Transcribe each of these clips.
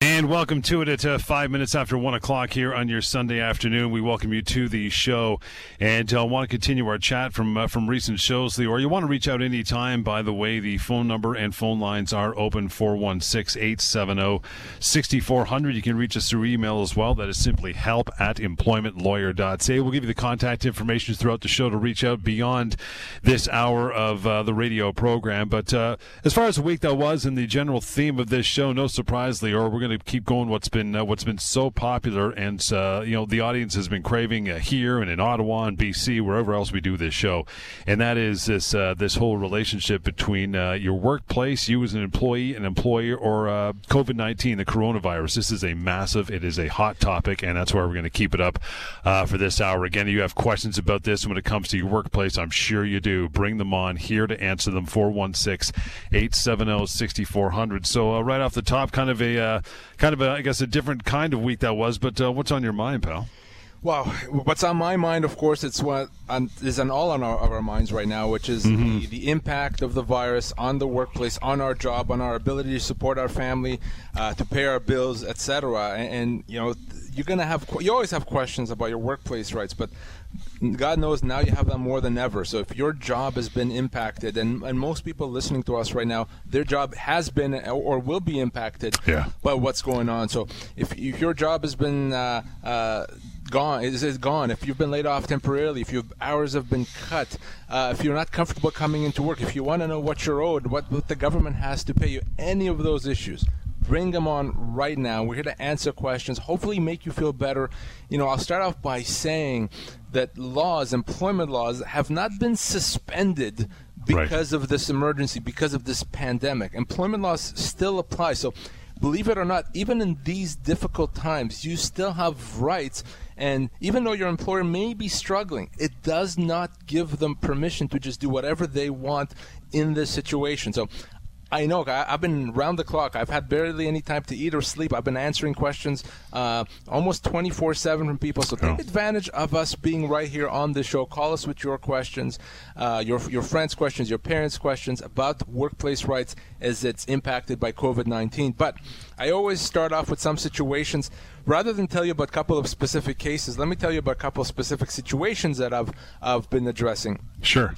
And welcome to it at uh, five minutes after one o'clock here on your Sunday afternoon. We welcome you to the show, and uh, want to continue our chat from uh, from recent shows. Or you want to reach out anytime. By the way, the phone number and phone lines are open 416-870-6400. You can reach us through email as well. That is simply help at employmentlawyer.ca. We'll give you the contact information throughout the show to reach out beyond this hour of uh, the radio program. But uh, as far as the week that was and the general theme of this show, no surprise, or we're going to keep going what's been uh, what's been so popular and uh, you know the audience has been craving uh, here and in Ottawa and BC wherever else we do this show, and that is this uh, this whole relationship between uh, your workplace, you as an employee, an employer, or uh, COVID nineteen, the coronavirus. This is a massive, it is a hot topic, and that's why we're going to keep it up for this hour. Again, if you have questions about this when it comes to your workplace. I'm sure you do. Bring them on here to answer them. 416 870 6400. So right off the top, kind of a kind of a, I guess, a different kind of week that was. But uh, what's on your mind, pal? Well, what's on my mind, of course, it's what on, is on all on our, of our minds right now, which is mm-hmm. the, the, impact of the virus on the workplace, on our job, on our ability to support our family, uh, to pay our bills, etc. And, and, you know, you're gonna have you always have questions about your workplace rights, but God knows now you have them more than ever. So if your job has been impacted, and, and most people listening to us right now, their job has been or will be impacted yeah. by what's going on. So if, if your job has been uh, uh, gone, is, is gone, if you've been laid off temporarily, if your hours have been cut, uh, if you're not comfortable coming into work, if you want to know what you're owed, what, what the government has to pay you, any of those issues, bring them on right now. We're here to answer questions, hopefully make you feel better. You know, I'll start off by saying that laws, employment laws, have not been suspended because right. of this emergency, because of this pandemic. Employment laws still apply. So, believe it or not, even in these difficult times, you still have rights. And even though your employer may be struggling, it does not give them permission to just do whatever they want in this situation. So I know. I, have been round the clock. I've had barely any time to eat or sleep. I've been answering questions uh, almost 24 7 from people. So take oh. advantage of us being right here on the show. Call us with your questions, uh, your, your friends' questions, your parents' questions about workplace rights as it's impacted by COVID 19. But I always start off with some situations rather than tell you about a couple of specific cases, let me tell you about a couple of specific situations that I've I've been addressing. Sure.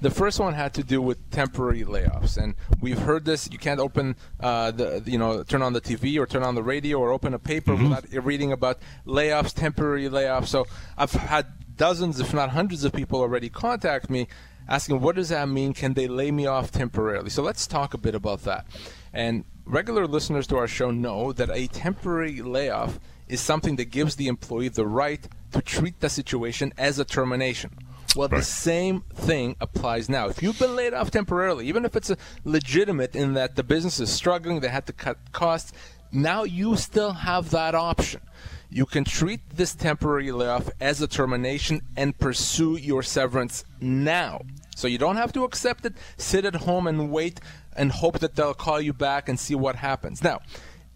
The first one had to do with temporary layoffs, and we've heard this. You can't open uh, the you know turn on the TV or turn on the radio or open a paper mm-hmm. without reading about layoffs, temporary layoffs. So I've had dozens, if not hundreds, of people already contact me asking what does that mean? Can they lay me off temporarily? So let's talk a bit about that. And regular listeners to our show know that a temporary layoff is something that gives the employee the right to treat the situation as a termination. Well, right. the same thing applies now. If you've been laid off temporarily, even if it's legitimate in that the business is struggling, they had to cut costs, now you still have that option. You can treat this temporary layoff as a termination and pursue your severance now. So you don't have to accept it, sit at home and wait and hope that they'll call you back and see what happens. Now,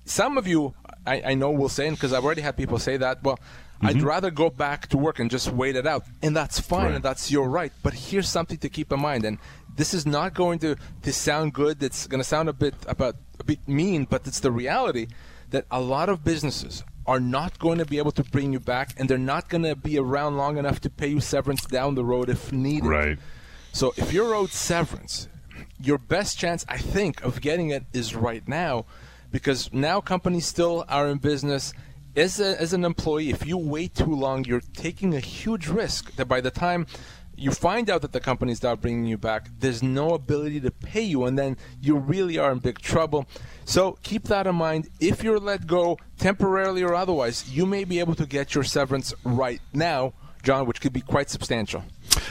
some of you I, I know will say, because I've already had people say that, well, mm-hmm. I'd rather go back to work and just wait it out. And that's fine, right. and that's your right. But here's something to keep in mind, and this is not going to, to sound good. It's going to sound a bit about a bit mean, but it's the reality that a lot of businesses are not going to be able to bring you back, and they're not going to be around long enough to pay you severance down the road if needed. Right. So if you're owed severance, your best chance, I think, of getting it is right now because now companies still are in business. As, a, as an employee, if you wait too long, you're taking a huge risk that by the time you find out that the company's not bringing you back, there's no ability to pay you, and then you really are in big trouble. So keep that in mind. If you're let go temporarily or otherwise, you may be able to get your severance right now John, which could be quite substantial.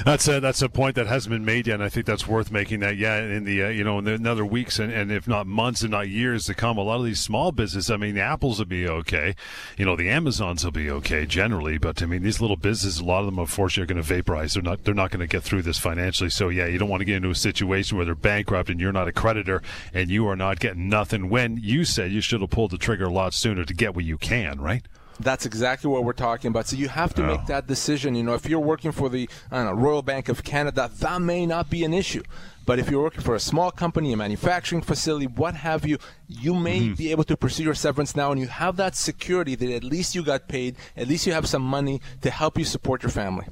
That's a that's a point that hasn't been made yet, and I think that's worth making. That yeah, in the uh, you know in the another weeks and, and if not months and not years to come, a lot of these small businesses. I mean, the Apples will be okay, you know, the Amazons will be okay generally, but I mean, these little businesses, a lot of them, unfortunately, are going to vaporize. They're not they're not going to get through this financially. So yeah, you don't want to get into a situation where they're bankrupt and you're not a creditor and you are not getting nothing. When you said you should have pulled the trigger a lot sooner to get what you can, right? That's exactly what we're talking about. So you have to oh. make that decision. You know, if you're working for the know, Royal Bank of Canada, that may not be an issue. But if you're working for a small company, a manufacturing facility, what have you, you may mm-hmm. be able to pursue your severance now, and you have that security that at least you got paid, at least you have some money to help you support your family.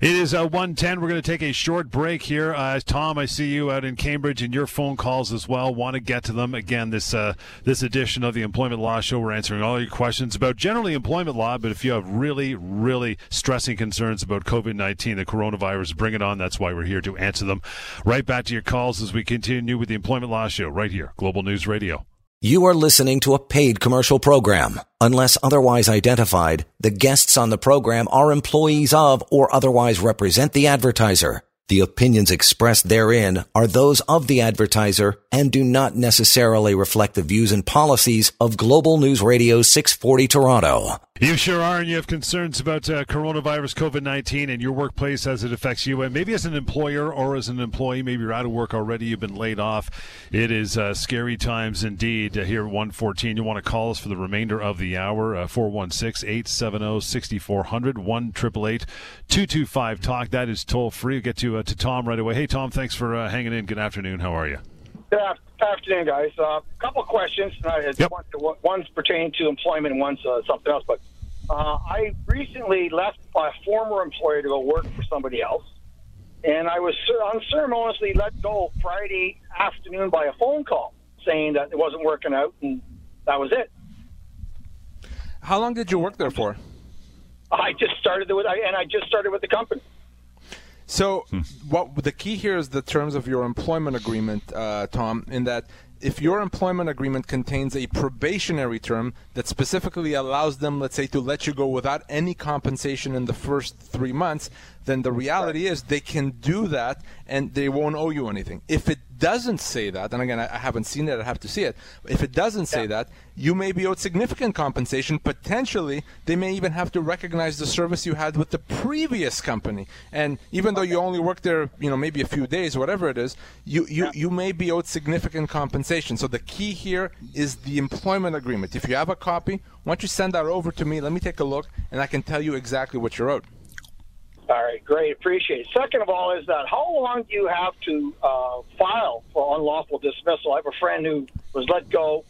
It is uh, 110. We're going to take a short break here. Uh, Tom, I see you out in Cambridge and your phone calls as well. Want to get to them. Again, this uh, this edition of the Employment Law Show, we're answering all your questions about generally employment law, but if you have really, really stressing concerns about COVID 19, the coronavirus, bring it on. That's why we're here to answer them. Right back to your calls as we continue with the Employment Law Show right here, Global News Radio. You are listening to a paid commercial program. Unless otherwise identified, the guests on the program are employees of or otherwise represent the advertiser. The opinions expressed therein are those of the advertiser and do not necessarily reflect the views and policies of Global News Radio 640 Toronto. You sure are, and you have concerns about uh, coronavirus, COVID 19, and your workplace as it affects you. And maybe as an employer or as an employee, maybe you're out of work already, you've been laid off. It is uh, scary times indeed uh, here at 114. You want to call us for the remainder of the hour, uh, 416 870 6400 1 225 Talk. That is toll free. We'll get to, uh, to Tom right away. Hey, Tom, thanks for uh, hanging in. Good afternoon. How are you? Good afternoon, guys. A uh, couple of questions. Yep. one, one's pertaining to employment and one's uh, something else. But uh, I recently left my former employer to go work for somebody else. And I was unceremoniously let go Friday afternoon by a phone call saying that it wasn't working out, and that was it. How long did you work there for? I just started with, and I just started with the company. So, hmm. what the key here is the terms of your employment agreement, uh, Tom. In that, if your employment agreement contains a probationary term that specifically allows them, let's say, to let you go without any compensation in the first three months, then the reality is they can do that and they won't owe you anything. If it doesn't say that, and again, I haven't seen it, I have to see it. If it doesn't say yeah. that, you may be owed significant compensation. Potentially, they may even have to recognize the service you had with the previous company. And even though you only worked there, you know, maybe a few days, whatever it is, you, you, yeah. you may be owed significant compensation. So the key here is the employment agreement. If you have a copy, why don't you send that over to me? Let me take a look, and I can tell you exactly what you're owed. All right, great. Appreciate it. Second of all, is that how long do you have to uh, file for unlawful dismissal? I have a friend who was let go.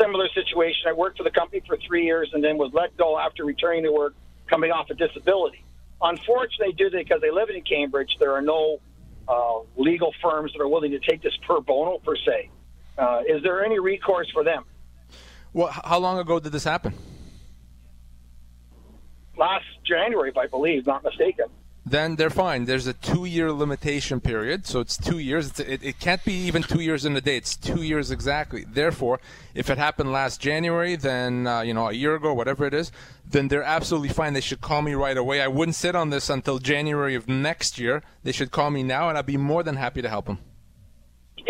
Similar situation. I worked for the company for three years and then was let go after returning to work, coming off a disability. Unfortunately, due to because they live in Cambridge, there are no uh, legal firms that are willing to take this per bono per se. Uh, is there any recourse for them? Well, how long ago did this happen? Last January, if I believe, not mistaken then they're fine. There's a two-year limitation period, so it's two years. It's, it, it can't be even two years in a day. It's two years exactly. Therefore, if it happened last January, then uh, you know a year ago, whatever it is, then they're absolutely fine. They should call me right away. I wouldn't sit on this until January of next year. They should call me now, and I'd be more than happy to help them.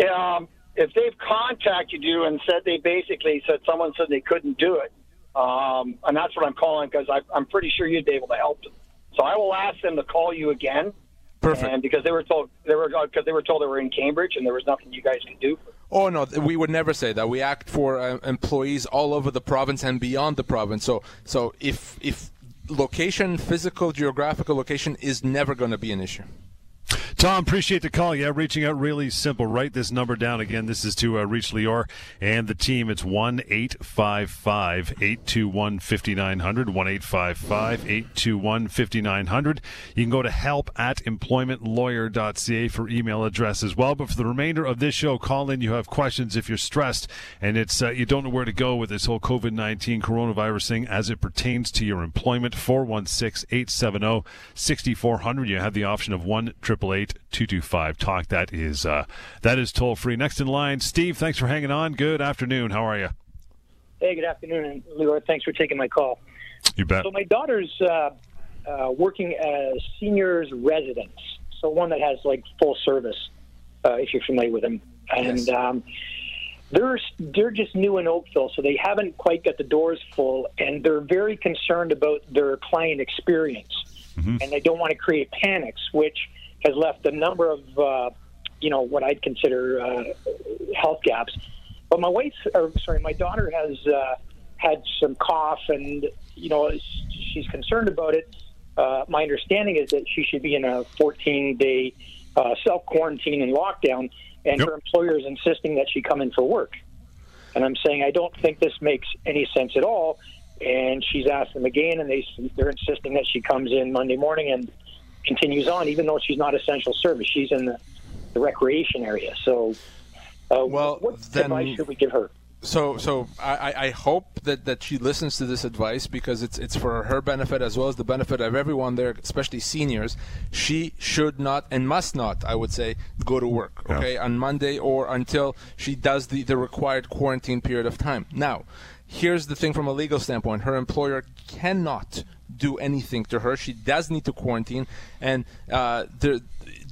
Um, if they've contacted you and said they basically said someone said they couldn't do it, um, and that's what I'm calling because I'm pretty sure you'd be able to help them. So I will ask them to call you again. Perfect. And because they were told they were because they were told they were in Cambridge and there was nothing you guys could do. Oh no, we would never say that. We act for uh, employees all over the province and beyond the province. So so if if location, physical, geographical location is never going to be an issue. Tom, appreciate the call. Yeah, reaching out really simple. Write this number down again. This is to uh, reach Lior and the team. It's 1 855 821 5900. 1 855 821 5900. You can go to help at employmentlawyer.ca for email address as well. But for the remainder of this show, call in. You have questions if you're stressed and it's uh, you don't know where to go with this whole COVID 19 coronavirus thing as it pertains to your employment. 416 870 6400. You have the option of 1 888 talk That is uh, that is toll free. Next in line, Steve. Thanks for hanging on. Good afternoon. How are you? Hey, good afternoon, Lior, thanks for taking my call. You bet. So my daughter's uh, uh, working as seniors residents, so one that has like full service, uh, if you're familiar with them, and. Yes. Um, they're they're just new in Oakville, so they haven't quite got the doors full, and they're very concerned about their client experience, and they don't want to create panics, which has left a number of uh, you know what I'd consider uh, health gaps. But my wife, or sorry, my daughter has uh, had some cough, and you know she's concerned about it. Uh, my understanding is that she should be in a 14 day uh, self quarantine and lockdown, and Yep. her employer is insisting that she come in for work. And I'm saying I don't think this makes any sense at all. And she's asked them again, and they they're insisting that she comes in Monday morning and continues on, even though she's not essential service. She's in the, the recreation area. So, uh, Well, what then- advice should we give her? So, so I, I- hope that, that she listens to this advice because it's it's for her benefit as well as the benefit of everyone there, especially seniors. She should not and must not, I would say, go to work. Yeah. Okay, on Monday or until she does the, the required quarantine period of time. Now, here's the thing from a legal standpoint: her employer cannot do anything to her. She does need to quarantine, and uh, there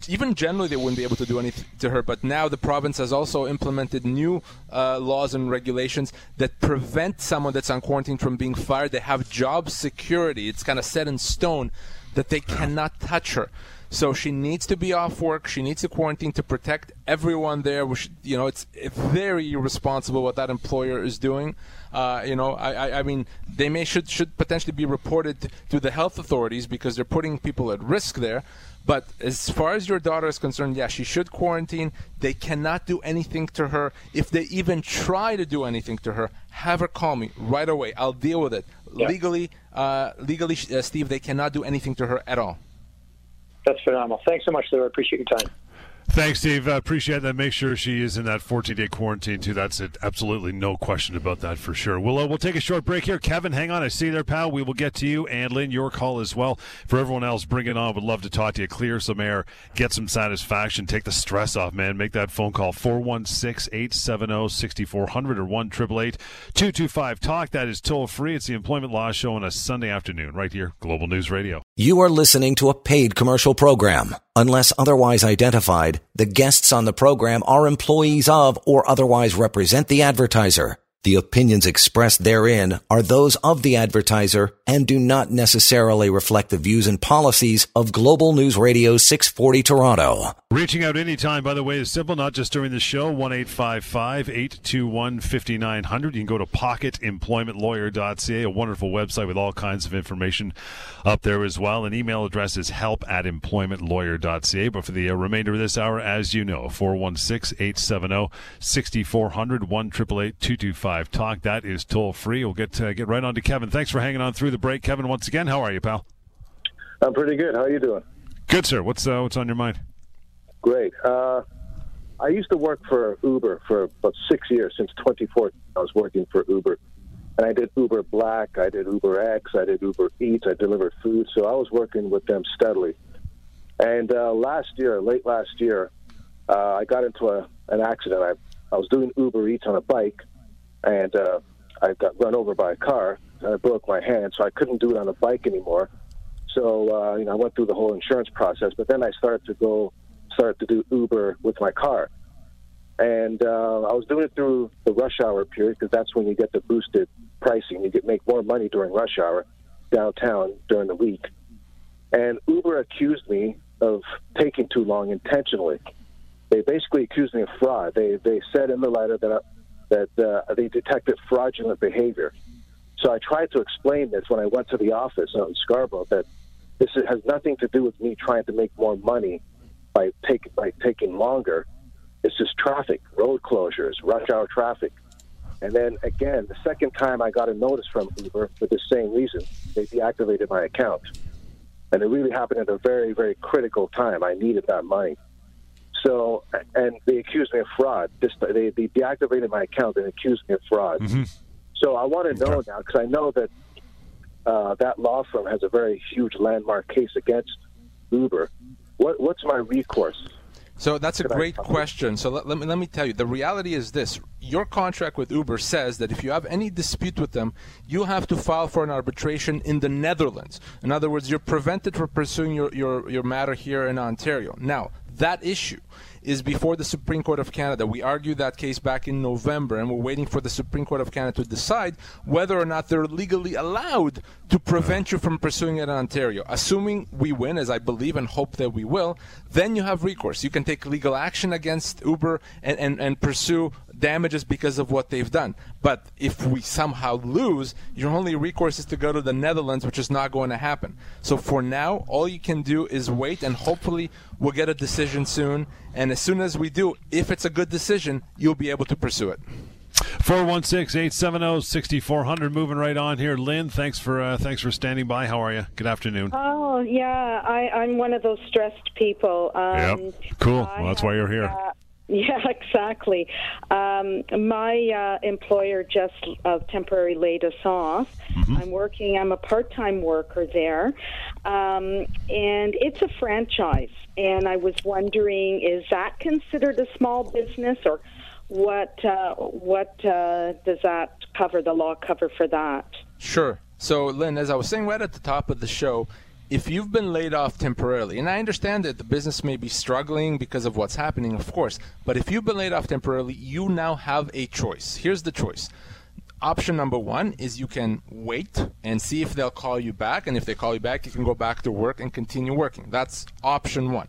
even generally they wouldn't be able to do anything to her but now the province has also implemented new uh, laws and regulations that prevent someone that's on quarantine from being fired. They have job security. It's kind of set in stone that they cannot touch her. So she needs to be off work. She needs to quarantine to protect everyone there which you know it's very irresponsible what that employer is doing. Uh, you know, I, I, I mean, they may should should potentially be reported to the health authorities because they're putting people at risk there. But as far as your daughter is concerned, yeah, she should quarantine. They cannot do anything to her. If they even try to do anything to her, have her call me right away. I'll deal with it Yeah. legally. Uh, legally, uh, Steve, they cannot do anything to her at all. That's phenomenal. Thanks so much, Lou. I appreciate your time. Thanks, Steve. I appreciate that. Make sure she is in that 14 day quarantine, too. That's it. Absolutely no question about that for sure. We'll, uh, we'll take a short break here. Kevin, hang on. I see you there, pal. We will get to you. And Lynn, your call as well. For everyone else, bring it on. Would love to talk to you. Clear some air, get some satisfaction, take the stress off, man. Make that phone call 416 870 6400 or 1 225 Talk. That is toll free. It's the Employment Law Show on a Sunday afternoon, right here, Global News Radio. You are listening to a paid commercial program. Unless otherwise identified, the guests on the program are employees of or otherwise represent the advertiser. The opinions expressed therein are those of the advertiser and do not necessarily reflect the views and policies of Global News Radio 640 Toronto. Reaching out anytime, by the way, is simple, not just during the show. 1 821 5900. You can go to pocketemploymentlawyer.ca, a wonderful website with all kinds of information up there as well. An email address is help at employmentlawyer.ca. But for the uh, remainder of this hour, as you know, 416 870 6400 1 225 Talk. That is toll free. We'll get, uh, get right on to Kevin. Thanks for hanging on through the break. Kevin, once again, how are you, pal? I'm pretty good. How are you doing? Good, sir. What's, uh, what's on your mind? Great. Uh, I used to work for Uber for about six years. Since 2014, I was working for Uber. And I did Uber Black, I did Uber X, I did Uber Eats, I delivered food. So I was working with them steadily. And uh, last year, late last year, uh, I got into a, an accident. I, I was doing Uber Eats on a bike, and uh, I got run over by a car. I broke my hand, so I couldn't do it on a bike anymore. So uh, you know, I went through the whole insurance process, but then I started to go, started to do Uber with my car, and uh, I was doing it through the rush hour period because that's when you get the boosted pricing. You get make more money during rush hour downtown during the week. And Uber accused me of taking too long intentionally. They basically accused me of fraud. They they said in the letter that that uh, they detected fraudulent behavior. So I tried to explain this when I went to the office out in Scarborough that this has nothing to do with me trying to make more money by take, by taking longer. It's just traffic, road closures, rush hour traffic. And then again, the second time I got a notice from Uber for the same reason, they deactivated my account. And it really happened at a very, very critical time. I needed that money. So, and they accused me of fraud. They, they deactivated my account and accused me of fraud. So I want to know now because I know that uh, that law firm has a very huge landmark case against Uber. What, what's my recourse? So that's a great question. So let, let, me, let me tell you. The reality is this your contract with Uber says that if you have any dispute with them, you have to file for an arbitration in the Netherlands. In other words, you're prevented from pursuing your, your, your matter here in Ontario. Now, that issue is before the Supreme Court of Canada. We argued that case back in November, and we're waiting for the Supreme Court of Canada to decide whether or not they're legally allowed to prevent you from pursuing it in Ontario. Assuming we win, as I believe and hope that we will, then you have recourse. You can take legal action against Uber and, and, and pursue damages because of what they've done. But if we somehow lose, your only recourse is to go to the Netherlands, which is not going to happen. So for now, all you can do is wait, and hopefully we'll get a decision soon. And as soon as we do, if it's a good decision, you'll be able to pursue it. 416-870-6400 moving right on here. Lynn thanks for uh, thanks for standing by. How are you? Good afternoon. Oh yeah I, i'm one of those stressed people. Um, yep cool well, that's why you're here. uh, Yeah, exactly. Um, my uh, employer just uh, temporarily laid us off. Mm-hmm. I'm working. I'm a part-time worker there, um, and it's a franchise. And I was wondering, is that considered a small business, or what? Uh, what uh, does that cover? The law cover for that? Sure. So, Lynn, as I was saying right at the top of the show, if you've been laid off temporarily, and I understand that the business may be struggling because of what's happening, of course, but if you've been laid off temporarily, you now have a choice. Here's the choice. Option number one is you can wait and see if they'll call you back, and if they call you back, you can go back to work and continue working. That's option one.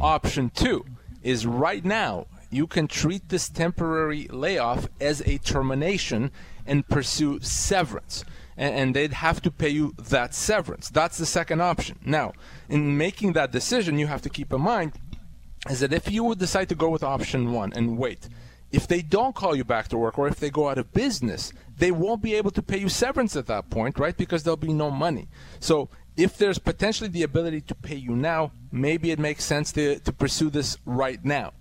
Option two is right now, you can treat this temporary layoff as a termination and pursue severance and, and they'd have to pay you that severance. That's the second option. Now, in making that decision, you have to keep in mind is that if you would decide to go with option one and wait, if they don't call you back to work or if they go out of business, they won't be able to pay you severance at that point, right? Because there'll be no money. So if there's potentially the ability to pay you now, maybe it makes sense to, to pursue this right now.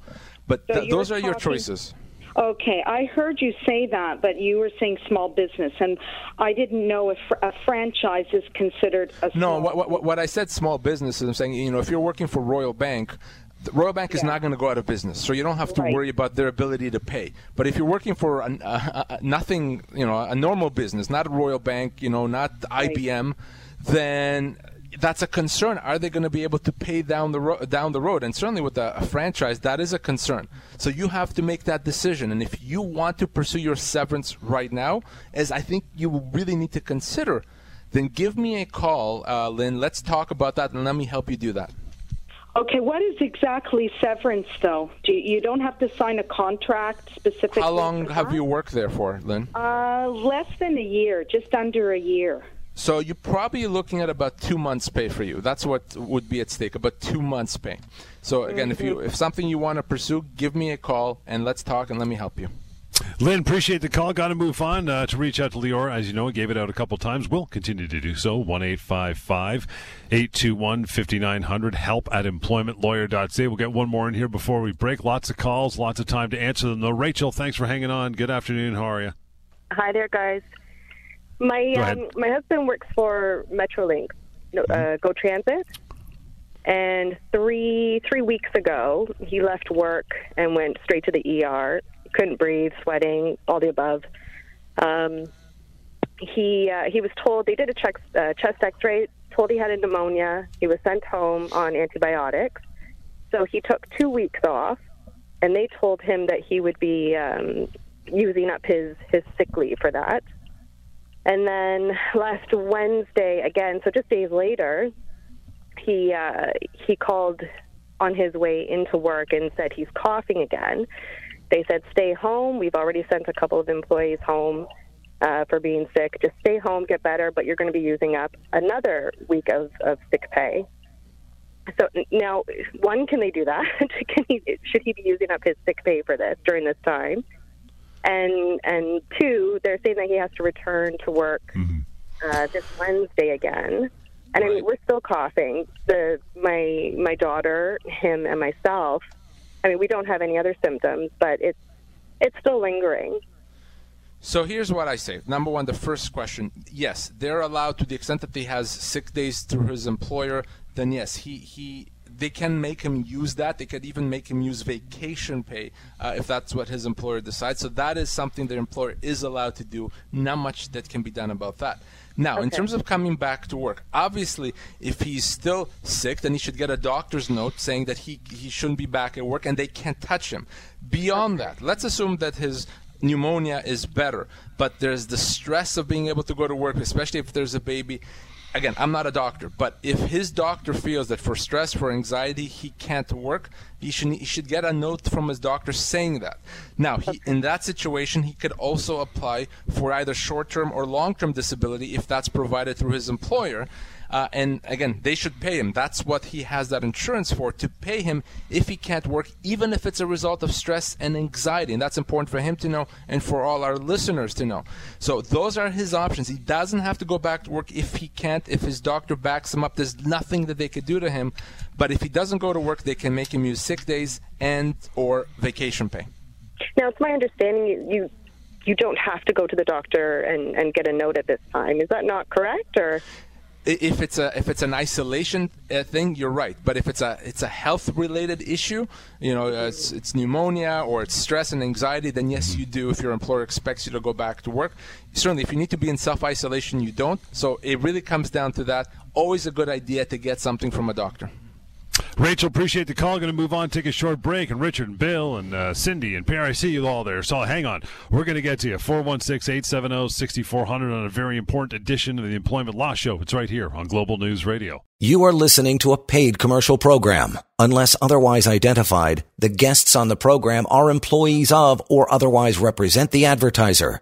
But th- those are your choices. Okay, I heard you say that, but you were saying small business, and I didn't know if a franchise is considered a. No, what, what, what I said, small business, is I'm saying you know if you're working for Royal Bank. Royal Bank is yeah. not going to go out of business, so you don't have to right. worry about their ability to pay. But if you're working for a, a, a, nothing, you know, a normal business, not a Royal Bank, you know, not right. IBM, then that's a concern. Are they going to be able to pay down the ro- down the road? And certainly with a, a, franchise, that is a concern. So you have to make that decision. And if you want to pursue your severance right now, as I think you really need to consider, then give me a call, uh, Lynn. Let's talk about that, and let me help you do that. Okay, what is exactly severance, though? Do you, you don't have to sign a contract specifically. How long have you worked there for, Lynn? Uh, less than a year, just under a year. So you're probably looking at about two months' pay for you. That's what would be at stake, about two months' pay. So again, if you mm-hmm. if something you want to pursue, give me a call and let's talk and let me help you. Lynn, appreciate the call. Got to move on uh, to reach out to Lior. As you know, gave it out a couple times. We'll continue to do so. 1 821 5900. Help at employmentlawyer.ca. We'll get one more in here before we break. Lots of calls, lots of time to answer them, though. Rachel, thanks for hanging on. Good afternoon. How are you? Hi there, guys. My um, my husband works for Metrolinx, mm-hmm. uh, Go Transit, and three three weeks ago he left work and went straight to the ER. Couldn't breathe, sweating, all the above. Um, he uh, he was told they did a check, uh, chest X-ray, told he had a pneumonia. He was sent home on antibiotics, so he took two weeks off, and they told him that he would be um, using up his his sick leave for that. And then last Wednesday, again, so just days later, he uh, he called on his way into work and said he's coughing again. They said stay home. We've already sent a couple of employees home uh, for being sick. Just stay home, get better, but you're going to be using up another week of, of sick pay. So now, one, can they do that? can he, should he be using up his sick pay for this during this time? And and two, they're saying that he has to return to work mm-hmm. uh, this Wednesday again. And right. I mean, we're still coughing. The my my daughter, him, and myself. I mean, we don't have any other symptoms, but it's it's still lingering. So here's what I say. Number one, the first question: Yes, they're allowed to the extent that he has sick days through his employer. Then yes, he he they can make him use that. They could even make him use vacation pay uh, if that's what his employer decides. So that is something their employer is allowed to do. Not much that can be done about that. Now, okay. in terms of coming back to work, obviously, if he's still sick, then he should get a doctor's note saying that he he shouldn't be back at work and they can't touch him. Beyond okay. that, let's assume that his pneumonia is better, but there's the stress of being able to go to work, especially if there's a baby again, I'm not a doctor, but if his doctor feels that for stress, for anxiety, he can't work, he should he should get a note from his doctor saying that. Now, he, in that situation, he could also apply for either short-term or long-term disability if that's provided through his employer. Uh, and again, they should pay him. That's what he has that insurance for to pay him if he can't work, even if it's a result of stress and anxiety. And that's important for him to know and for all our listeners to know. So those are his options. He doesn't have to go back to work if he can't, if his doctor backs him up. There's nothing that they could do to him. But if he doesn't go to work, they can make him use sick days and or vacation pay. Now, it's my understanding you you don't have to go to the doctor and, and get a note at this time. Is that not correct? Or if it's a if it's an isolation uh, thing, you're right. But if it's a it's a health related issue, you know, uh, it's, it's pneumonia or it's stress and anxiety, then yes, you do. If your employer expects you to go back to work, certainly if you need to be in self isolation, you don't. So it really comes down to that. Always a good idea to get something from a doctor. Rachel, appreciate the call. Going to move on, take a short break. And Richard and Bill and uh, Cindy and Pierre, I see you all there. So hang on. We're going to get to you. 416 870 6400 on a very important edition of the Employment Law Show. It's right here on Global News Radio. You are listening to a paid commercial program. Unless otherwise identified, the guests on the program are employees of or otherwise represent the advertiser.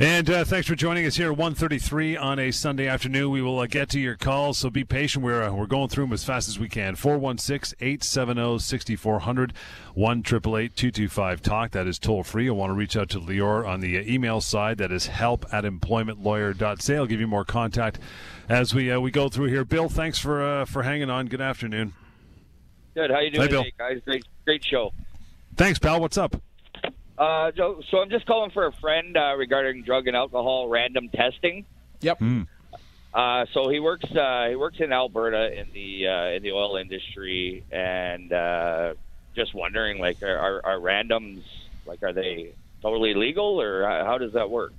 And uh, thanks for joining us here at 1.33 on a Sunday afternoon. We will uh, get to your calls, so be patient. We're, uh, we're going through them as fast as we can. 416-870-6400, 1-888-225-TALK. That is toll-free. I want to reach out to Lior on the uh, email side. That is help at employmentlawyer.ca. I'll give you more contact as we uh, we go through here. Bill, thanks for uh, for hanging on. Good afternoon. Good. How you doing, Hi, Bill. guys? Great, great show. Thanks, pal. What's up? Uh, so, so I'm just calling for a friend uh, regarding drug and alcohol random testing. Yep. Mm. Uh, so he works uh, he works in Alberta in the uh, in the oil industry, and uh, just wondering, like, are, are, are randoms like are they totally legal, or how does that work?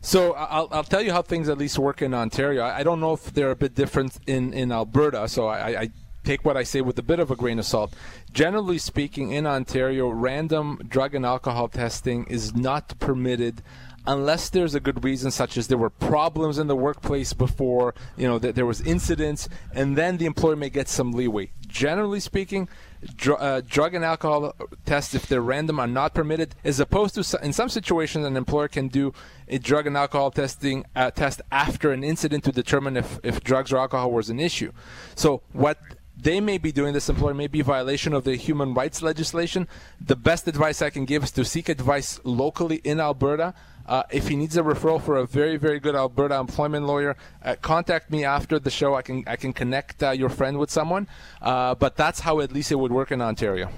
So I'll, I'll tell you how things at least work in Ontario. I, I don't know if they're a bit different in, in Alberta, so I, I take what I say with a bit of a grain of salt. Generally speaking, in Ontario, random drug and alcohol testing is not permitted unless there's a good reason, such as there were problems in the workplace before, you know, that there was incidents, and then the employer may get some leeway. Generally speaking, dr- uh, drug and alcohol tests, if they're random, are not permitted, as opposed to in some situations, an employer can do a drug and alcohol testing uh, test after an incident to determine if, if drugs or alcohol was an issue. So what they may be doing this employer may be violation of the human rights legislation. The best advice I can give is to seek advice locally in Alberta. Uh, if he needs a referral for a very, very good Alberta employment lawyer, uh, contact me after the show. I can I can connect uh, your friend with someone. Uh, but that's how at least it would work in Ontario.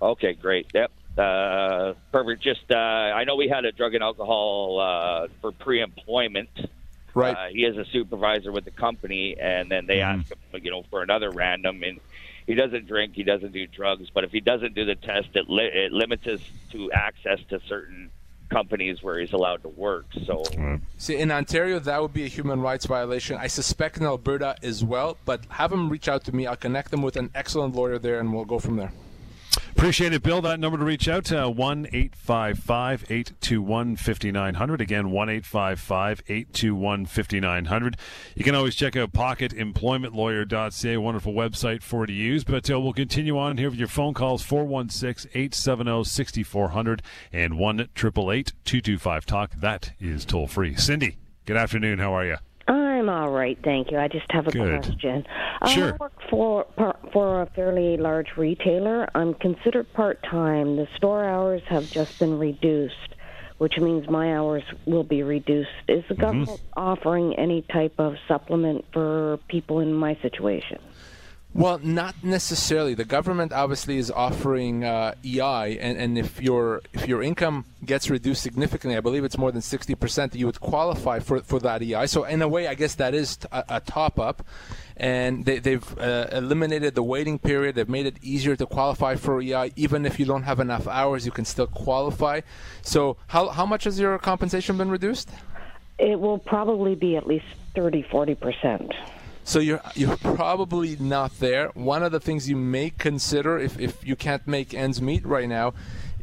Okay, great. Yep. Uh, perfect. Just uh, I know we had a drug and alcohol for pre-employment Right. Uh, he is a supervisor with the company, and then they mm-hmm. ask him, you know, for another random, and he doesn't drink, he doesn't do drugs, but if he doesn't do the test, it, li- it limits us to access to certain companies where he's allowed to work. So, see, in Ontario, that would be a human rights violation. I suspect in Alberta as well, but have him reach out to me. I'll connect them with an excellent lawyer there, and we'll go from there. Appreciate it, Bill. That number to reach out to uh, one eight five five eight two one fifty nine hundred. Again, one eight five five eight two one fifty nine hundred. You can always check out pocketemploymentlawyer.ca, wonderful website for you to use. But uh, we'll continue on here with your phone calls 416 870 6400 and 1 888 225 Talk. That is toll free. Cindy, good afternoon. How are you? I'm all right, thank you. I just have a Good. question. Sure. I work for for a fairly large retailer. I'm considered part time. The store hours have just been reduced, which means my hours will be reduced. Is the Mm-hmm. government offering any type of supplement for people in my situation? Well, not necessarily. The government obviously is offering uh, EI, and, and if your if your income gets reduced significantly, I believe it's more than sixty percent, that you would qualify for, for that EI. So in a way, I guess that is a, a top up, and they, have uh, eliminated the waiting period. They've made it easier to qualify for EI, even if you don't have enough hours, you can still qualify. So how how much has your compensation been reduced? It will probably be at least 30, 40 percent. So you're you're probably not there. One of the things you may consider if, if you can't make ends meet right now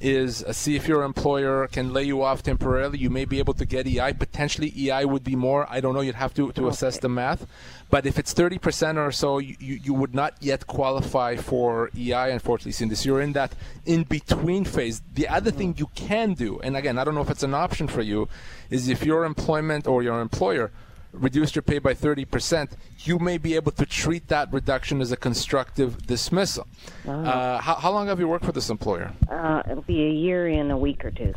is uh, see if your employer can lay you off temporarily. You may be able to get EI. Potentially EI would be more. I don't know. You'd have to, to okay. assess the math. But if it's 30% or so, you, you would not yet qualify for EI, unfortunately, Cindy. You're in that in between phase. The other thing you can do, and again, I don't know if it's an option for you, is if your employment or your employer – reduced your pay by 30%, you may be able to treat that reduction as a constructive dismissal. Uh, how, how, long have you worked for this employer? Uh, it'll be a year in a week or two.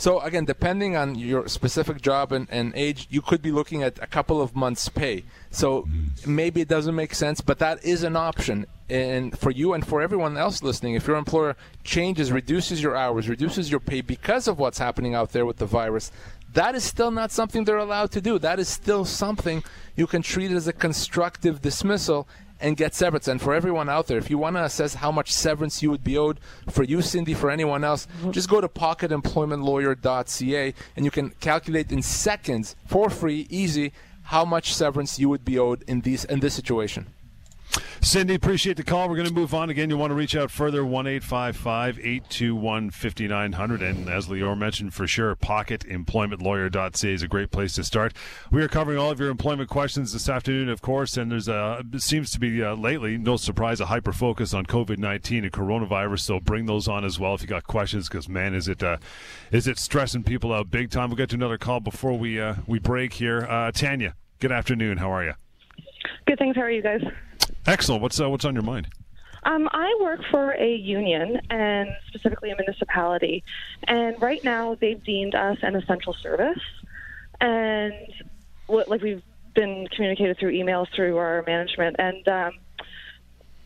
So again, depending on your specific job and, and, age, you could be looking at a couple of months' pay. So maybe it doesn't make sense, but that is an option. And for you and for everyone else listening, if your employer changes, reduces your hours, reduces your pay because of what's happening out there with the virus, that is still not something they're allowed to do. That is still something you can treat as a constructive dismissal and get severance. And for everyone out there, if you want to assess how much severance you would be owed, for you, Cindy, for anyone else, mm-hmm. just go to pocketemploymentlawyer.ca and you can calculate in seconds, for free, easy, how much severance you would be owed in these in this situation. Cindy, appreciate the call. We're going to move on again. You want to reach out further, 1 821 5900. And as Lior mentioned, for sure, pocketemploymentlawyer.ca is a great place to start. We are covering all of your employment questions this afternoon, of course, and there's a, seems to be uh, lately, no surprise, a hyper focus on COVID 19 and coronavirus. So bring those on as well if you got questions, because man, is it uh, is it stressing people out big time. We'll get to another call before we, uh, we break here. Uh, Tanya, good afternoon. How are you? Good, thanks. How are you guys? Excellent. What's uh, what's on your mind? Um, I work for a union and specifically a municipality, and right now they've deemed us an essential service, and what, like we've been communicated through emails through our management, and um,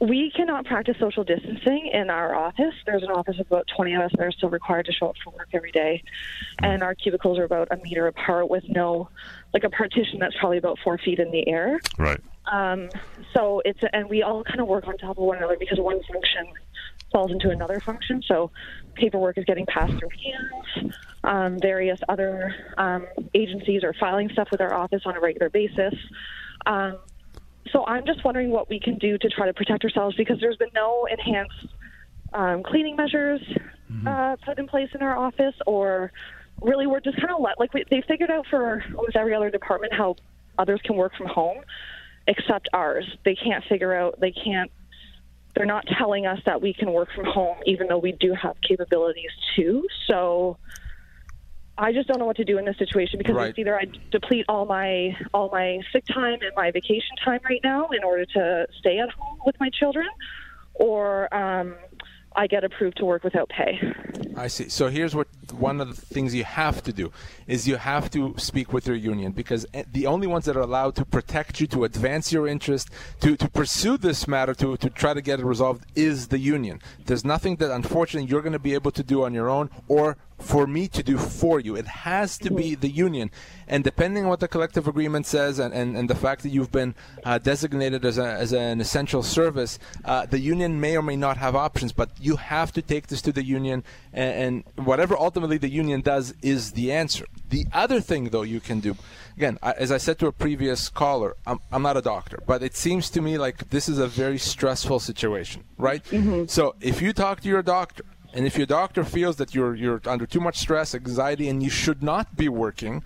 we cannot practice social distancing in our office. There's an office of about 20 of us that are still required to show up for work every day. And our cubicles are about a meter apart with no, like a partition that's probably about four feet in the air. Right. Um, so it's, and we all kind of work on top of one another because one function falls into another function. So paperwork is getting passed through hands. Um, various other um, agencies are filing stuff with our office on a regular basis. Um, so I'm just wondering what we can do to try to protect ourselves because there's been no enhanced um, cleaning measures mm-hmm. uh, put in place in our office, or really we're just kind of let like we, they figured out for almost every other department how others can work from home, except ours. They can't figure out. They can't. They're not telling us that we can work from home, even though we do have capabilities too. So I just don't know what to do in this situation because right. it's either I deplete all my all my sick time and my vacation time right now in order to stay at home with my children, or um, I get approved to work without pay. I see. So here's what one of the things you have to do is you have to speak with your union because eh, the only ones that are allowed to protect you, to advance your interest, to, to pursue this matter, to, to try to get it resolved is the union. There's nothing that unfortunately you're going to be able to do on your own or for me to do for you. It has to be the union. And depending on what the collective agreement says and, and, and the fact that you've been uh, designated as, a, as an essential service, uh, the union may or may not have options, but you have to take this to the union. And, and whatever ultimately the union does is the answer. The other thing, though, you can do, again, I, as I said to a previous caller, I'm, I'm not a doctor, but it seems to me like this is a very stressful situation, right? Mm-hmm. So if you talk to your doctor, and if your doctor feels that you're you're under too much stress, anxiety, and you should not be working,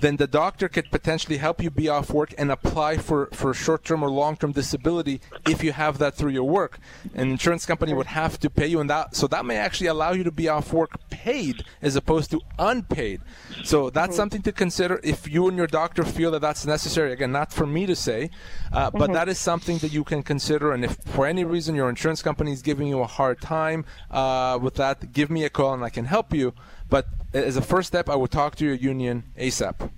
then the doctor could potentially help you be off work and apply for, for short-term or long-term disability if you have that through your work. An insurance company would have to pay you, and that so that may actually allow you to be off work paid as opposed to unpaid. So that's mm-hmm. something to consider if you and your doctor feel that that's necessary. Again, not for me to say, uh, but mm-hmm. that is something that you can consider. And if for any reason your insurance company is giving you a hard time uh, with that, give me a call and I can help you. But as a first step, I would talk to your union ASAP.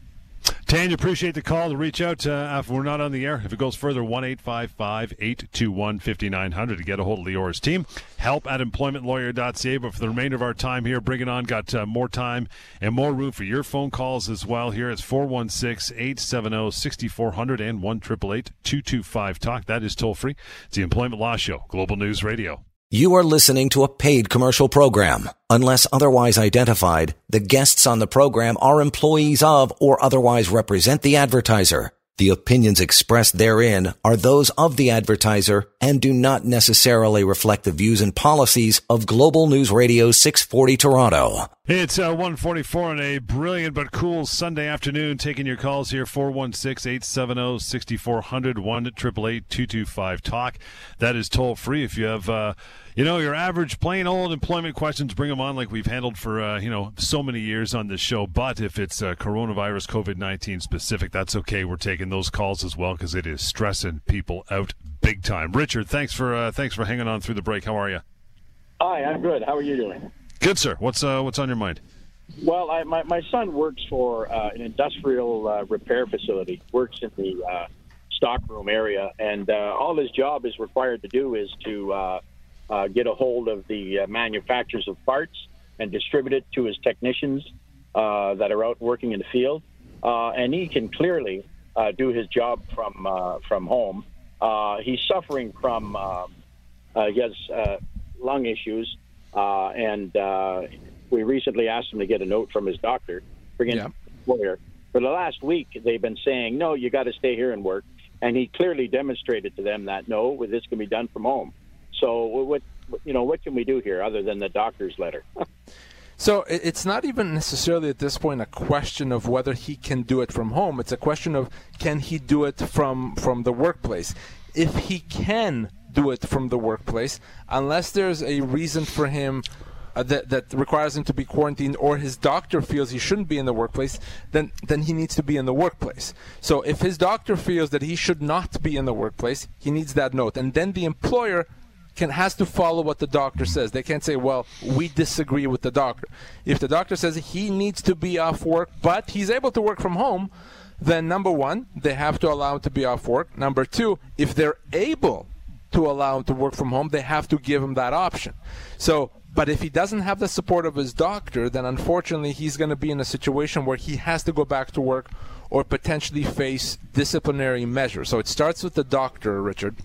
Tanya, appreciate the call to reach out uh, if we're not on the air. If it goes further, 1 855 821 5900 to get a hold of Lior's team. Help at employmentlawyer.ca. But for the remainder of our time here, bring it on. Got uh, more time and more room for your phone calls as well. Here it's 416 870 6400 and 1 225 Talk. That is toll free. It's the Employment Law Show, Global News Radio. You are listening to a paid commercial program. Unless otherwise identified, the guests on the program are employees of or otherwise represent the advertiser. The opinions expressed therein are those of the advertiser and do not necessarily reflect the views and policies of Global News Radio 640 Toronto. It's uh, 144 on a brilliant but cool Sunday afternoon. Taking your calls here, 416-870-6400, 1-888-225-TALK. That is toll free if you have... Uh, you know, your average plain old employment questions, bring them on like we've handled for, uh, you know, so many years on this show. But if it's uh, coronavirus, COVID 19 specific, that's okay. We're taking those calls as well because it is stressing people out big time. Richard, thanks for uh, thanks for hanging on through the break. How are you? Hi, I'm good. How are you doing? Good, sir. What's uh, what's on your mind? Well, I, my my son works for uh, an industrial uh, repair facility. Works in the uh, stockroom area, and uh, all his job is required to do is to uh, uh, get a hold of the uh, manufacturers of parts and distribute it to his technicians uh, that are out working in the field. Uh, and he can clearly uh, do his job from uh, from home. Uh, he's suffering from uh, uh, he has uh, lung issues, uh, and uh, we recently asked him to get a note from his doctor, bring Yeah. employer. For the last week, they've been saying, "No, you got to stay here and work." And he clearly demonstrated to them that no, this can be done from home. So what you know, what can we do here other than the doctor's letter? So it's not even necessarily at this point a question of whether he can do it from home. It's a question of can he do it from from the workplace. If he can do it from the workplace, unless there's a reason for him uh, that that requires him to be quarantined, or his doctor feels he shouldn't be in the workplace, then then he needs to be in the workplace. So if his doctor feels that he should not be in the workplace, he needs that note, and then the employer can has to follow what the doctor says. They can't say, "Well, we disagree with the doctor." If the doctor says he needs to be off work, but he's able to work from home, then number one, they have to allow him to be off work. Number two, if they're able to allow him to work from home, they have to give him that option. So, but if he doesn't have the support of his doctor, then unfortunately he's going to be in a situation where he has to go back to work or potentially face disciplinary measures. So it starts with the doctor, Richard.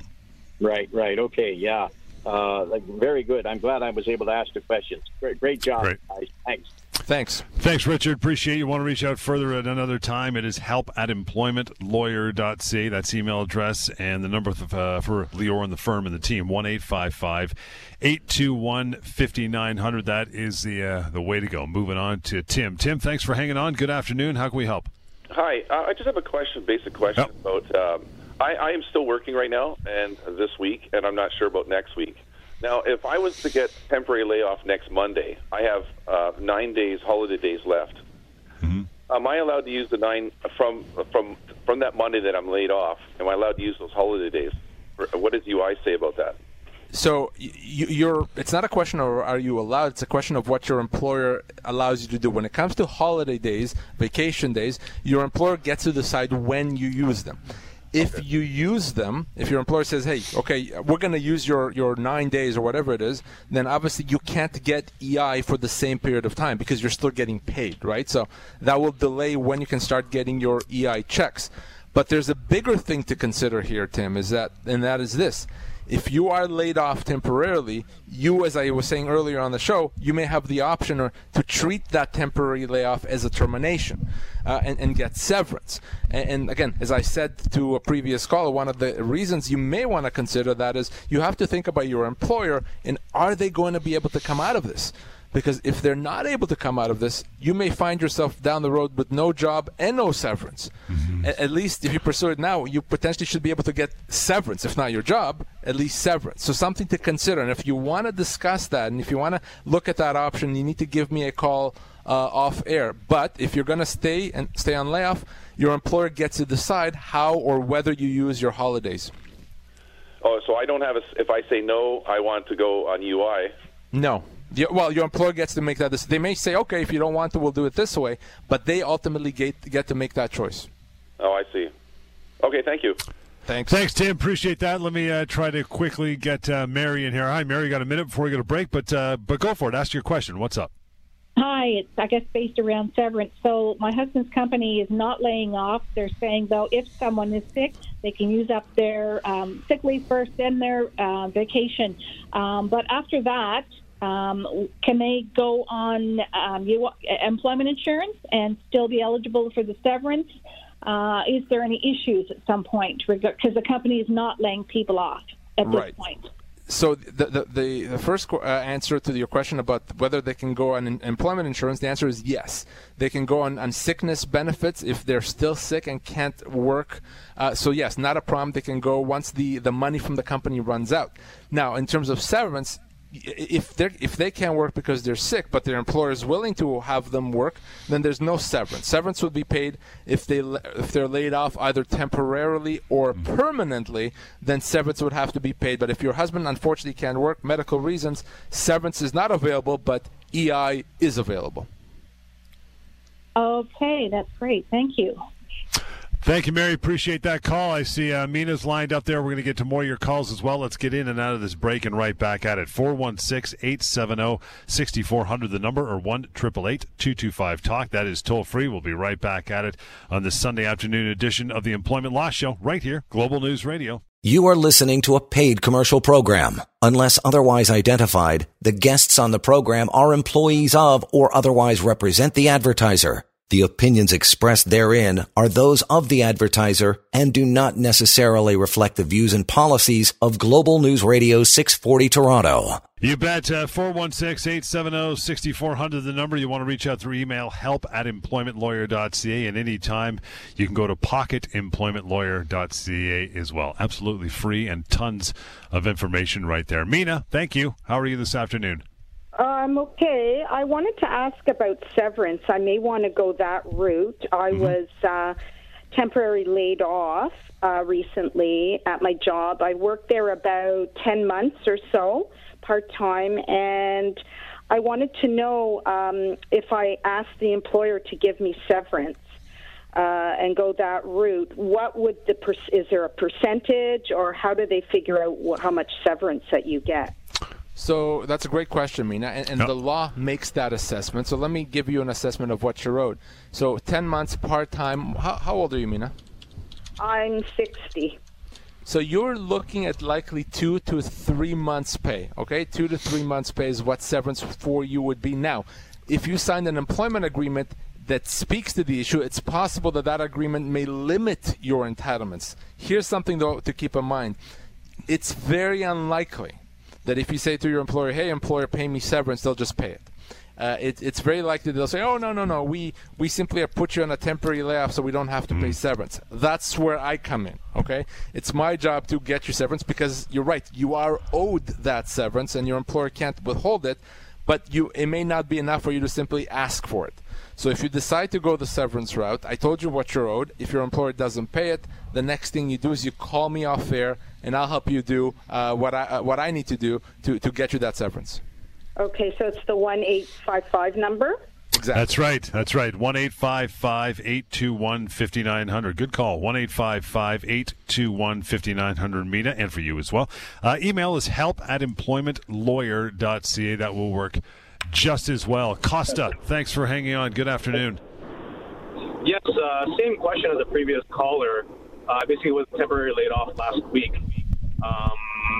Right, right. Okay, yeah. Uh, like, very good. I'm glad I was able to ask the questions. Great, great job, Great. guys. Thanks. Thanks. Thanks, Richard. Appreciate you. Want to reach out further at another time? It is help at employmentlawyer.ca. That's email address and the number of, uh, for Lior and the firm and the team one eight five five eight two one fifty nine hundred. That is the uh, the way to go. Moving on to Tim. Tim, thanks for hanging on. Good afternoon. How can we help? Hi, uh, I just have a question, basic question Yep. about. Um, I, I am still working right now, and this week, and I'm not sure about next week. Now, if I was to get temporary layoff next Monday, I have uh, nine days holiday days left. Mm-hmm. Am I allowed to use the nine uh, from uh, from from that Monday that I'm laid off? Am I allowed to use those holiday days? Uh, what does UI say about that? So y- y- you're. It's not a question of are you allowed. It's a question of what your employer allows you to do. When it comes to holiday days, vacation days, your employer gets to decide when you use them. If you use them, if your employer says, "Hey, okay, we're going to use your your nine days or whatever it is," then obviously you can't get EI for the same period of time because you're still getting paid, right? So that will delay when you can start getting your EI checks. But there's a bigger thing to consider here, Tim, is that, and that is this. If you are laid off temporarily, you, as I was saying earlier on the show, you may have the option or to treat that temporary layoff as a termination uh, and, and get severance. And, and again, as I said to a previous caller, one of the reasons you may want to consider that is you have to think about your employer and are they going to be able to come out of this? Because if they're not able to come out of this, you may find yourself down the road with no job and no severance. A- At least if you pursue it now, you potentially should be able to get severance, if not your job, at least severance. So something to consider. And if you want to discuss that, and if you want to look at that option, you need to give me a call uh, off air. But if you're going to stay and stay on layoff, your employer gets to decide how or whether you use your holidays. Oh, so I don't have a. If I say no, I want to go on UI. No. The- well, your employer gets to make that decision. They may say, okay, if you don't want to, we'll do it this way, but they ultimately get, get to make that choice. Oh, I see. Okay, thank you. Thanks. Thanks, Tim. Appreciate that. Let me uh, try to quickly get uh, Mary in here. Hi, Mary. You got a minute before we go to break, but uh, but go for it. Ask your question. What's up? Hi, it's I guess based around severance. So my husband's company is not laying off. They're saying though if someone is sick, they can use up their um, sick leave first, then their uh, vacation. Um, but after that, um, can they go on um, employment insurance and still be eligible for the severance? Uh, is there any issues at some point because the company is not laying people off at this point? So the the, the, first qu- uh, answer to your question about whether they can go on in- employment insurance, the answer is yes. They can go on, on sickness benefits if they're still sick and can't work. Uh, so yes, not a problem. They can go once the, the money from the company runs out. Now, in terms of severance, if they if they can't work because they're sick, but their employer is willing to have them work, then there's no severance. Severance would be paid if they if they're laid off either temporarily or mm-hmm. permanently. Then severance would have to be paid. But if your husband unfortunately can't work, medical reasons, severance is not available, but EI is available. Okay, that's great. Thank you. Thank you, Mary. Appreciate that call. I see uh, Mina's lined up there. We're going to get to more of your calls as well. Let's get in and out of this break and right back at it. 416 870 6400, the number, or 1 225 Talk. That is toll free. We'll be right back at it on this Sunday afternoon edition of the Employment Law Show right here, Global News Radio. You are listening to a paid commercial program. Unless otherwise identified, the guests on the program are employees of or otherwise represent the advertiser. The opinions expressed therein are those of the advertiser and do not necessarily reflect the views and policies of Global News Radio 640 Toronto. You bet. Uh, 416 870 6400, the number. You want to reach out through email, help at employmentlawyer.ca. And anytime you can go to pocketemploymentlawyer.ca as well. Absolutely free and tons of information right there. Mina, thank you. How are you this afternoon? I'm okay. I wanted to ask about severance. I may want to go that route. I was uh, temporarily laid off uh, recently at my job. I worked there about 10 months or so, part time, and I wanted to know um, if I asked the employer to give me severance. Uh, and go that route. What would the per- is there a percentage, or how do they figure out wh- how much severance that you get? So that's a great question, Mina, and, and the law makes that assessment. So let me give you an assessment of what you wrote. So 10 months part time. How, how old are you, Mina? I'm 60. So you're looking at likely two to three months' pay. Okay, two to three months' pay is what severance for you would be. Now, if you signed an employment agreement that speaks to the issue, it's possible that that agreement may limit your entitlements. Here's something though to keep in mind: it's very unlikely that if you say to your employer, "Hey, employer, pay me severance," they'll just pay it. Uh, it, it's very likely they'll say, "Oh no, no, no, we we simply have put you on a temporary layoff, so we don't have to pay severance." That's where I come in. Okay, it's my job to get you severance because you're right, you are owed that severance, and your employer can't withhold it. But you, it may not be enough for you to simply ask for it. So if you decide to go the severance route, I told you what you're owed. If your employer doesn't pay it, the next thing you do is you call me off air, and I'll help you do uh, what I uh, what I need to do to, to get you that severance. Okay, so it's the one eight five five number. Exactly. That's right. That's right. 1 821 5900. Good call. 1 821 5900, Mina, and for you as well. Uh, email is help at employmentlawyer.ca. That will work just as well. Costa, thanks for hanging on. Good afternoon. Yes, uh, same question as the previous caller. Uh, basically was temporarily laid off last week. Um,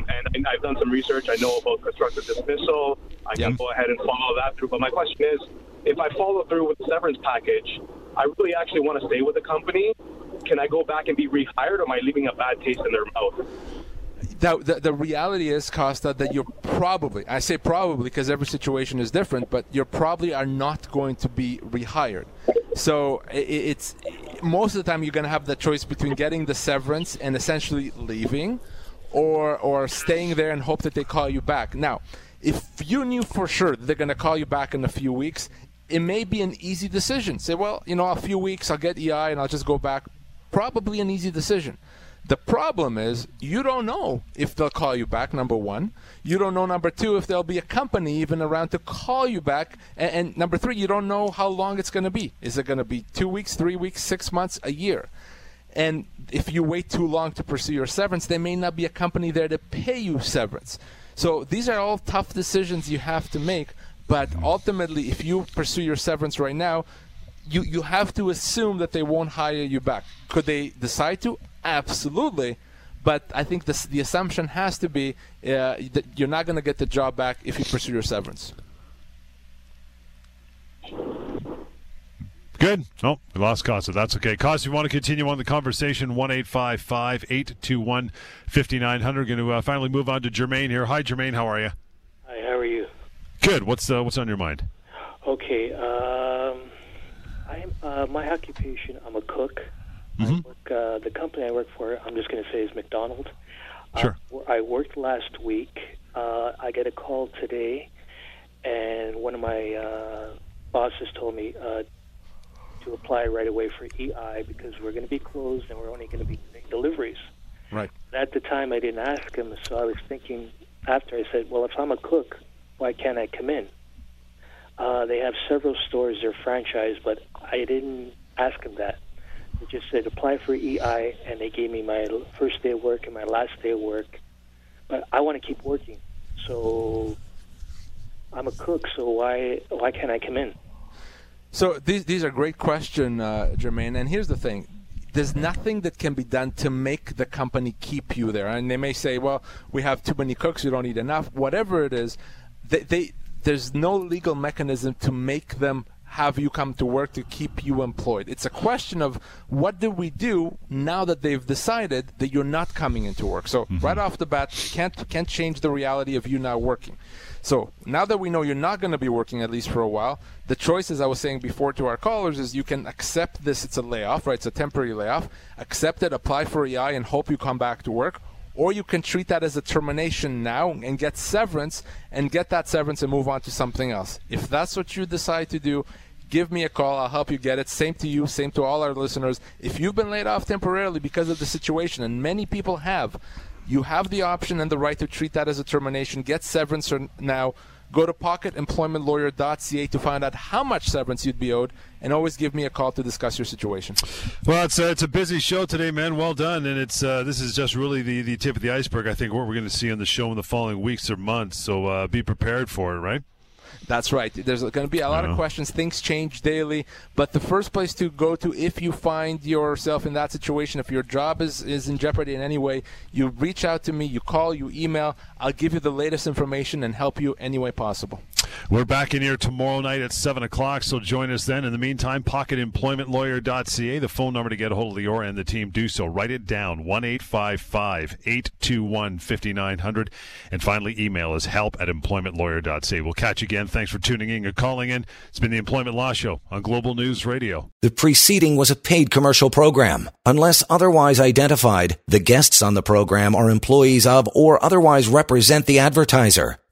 and I- I've done some research. I know about constructive dismissal. I can go ahead and follow that through. But my question is if I follow through with the severance package, I really actually want to stay with the company. Can I go back and be rehired, or am I leaving a bad taste in their mouth? The, the, the reality is, Costa, that you're probably, I say probably because every situation is different, but you probably are not going to be rehired. So i- i- it's most of the time you're going to have the choice between getting the severance and essentially leaving or, or staying there and hope that they call you back. Now, if you knew for sure that they're going to call you back in a few weeks, it may be an easy decision. Say, well, you know, a few weeks, I'll get EI and I'll just go back. Probably an easy decision. The problem is you don't know if they'll call you back. Number one, you don't know. Number two, if there'll be a company even around to call you back. And, and number three, you don't know how long it's going to be. Is it going to be two weeks, three weeks, six months, a year? And if you wait too long to pursue your severance, there may not be a company there to pay you severance. So these are all tough decisions you have to make. But ultimately, if you pursue your severance right now, you, you have to assume that they won't hire you back. Could they decide to? Absolutely. But I think this, the assumption has to be uh, that you're not going to get the job back if you pursue your severance. Good. Oh, we lost Costa. That's okay. Costa, if you want to continue on the conversation, 1 821 5900. Going to uh, finally move on to Jermaine here. Hi, Jermaine. How are you? Hi, how are you? Good. What's uh, what's on your mind? Okay. Um, I'm uh, my occupation. I'm a cook. Mm-hmm. I work, uh, the company I work for. I'm just going to say is McDonald's. Sure. Uh, I worked last week. Uh, I get a call today, and one of my uh, bosses told me uh, to apply right away for EI because we're going to be closed and we're only going to be doing deliveries. Right. At the time, I didn't ask him, so I was thinking after I said, "Well, if I'm a cook, why can't I come in?" Uh, they have several stores, they're franchised, but I didn't ask him that. Just said apply for EI, and they gave me my first day of work and my last day of work. But I want to keep working, so I'm a cook. So why why can't I come in? So these these are great questions, uh, Jermaine. And here's the thing: there's nothing that can be done to make the company keep you there. And they may say, "Well, we have too many cooks; we don't need enough." Whatever it is, they, they there's no legal mechanism to make them have you come to work to keep you employed. It's a question of what do we do now that they've decided that you're not coming into work. So mm-hmm. right off the bat, can't can't change the reality of you not working. So now that we know you're not going to be working at least for a while, the choice, as I was saying before to our callers, is you can accept this. It's a layoff, right? It's a temporary layoff. Accept it, apply for EI, and hope you come back to work. Or you can treat that as a termination now and get severance and get that severance and move on to something else. If that's what you decide to do, give me a call. I'll help you get it. Same to you, same to all our listeners. If you've been laid off temporarily because of the situation, and many people have, you have the option and the right to treat that as a termination. Get severance now. Go to pocketemploymentlawyer.ca to find out how much severance you'd be owed, and always give me a call to discuss your situation. Well, it's uh, it's a busy show today, man. Well done, and it's uh, this is just really the, the tip of the iceberg. I think what we're going to see on the show in the following weeks or months. So uh, be prepared for it, right? That's right. There's going to be a lot of questions. Things change daily, but the first place to go to if you find yourself in that situation, if your job is, is in jeopardy in any way, you reach out to me, you call, you email. I'll give you the latest information and help you any way possible. We're back in here tomorrow night at 7 o'clock, so join us then. In the meantime, pocketemploymentlawyer.ca, the phone number to get a hold of the Lior and the team. Do so. Write it down 1 821 5900. And finally, email us help at employmentlawyer.ca. We'll catch you again. Thanks for tuning in and calling in. It's been the Employment Law Show on Global News Radio. The preceding was a paid commercial program. Unless otherwise identified, the guests on the program are employees of or otherwise represent the advertiser.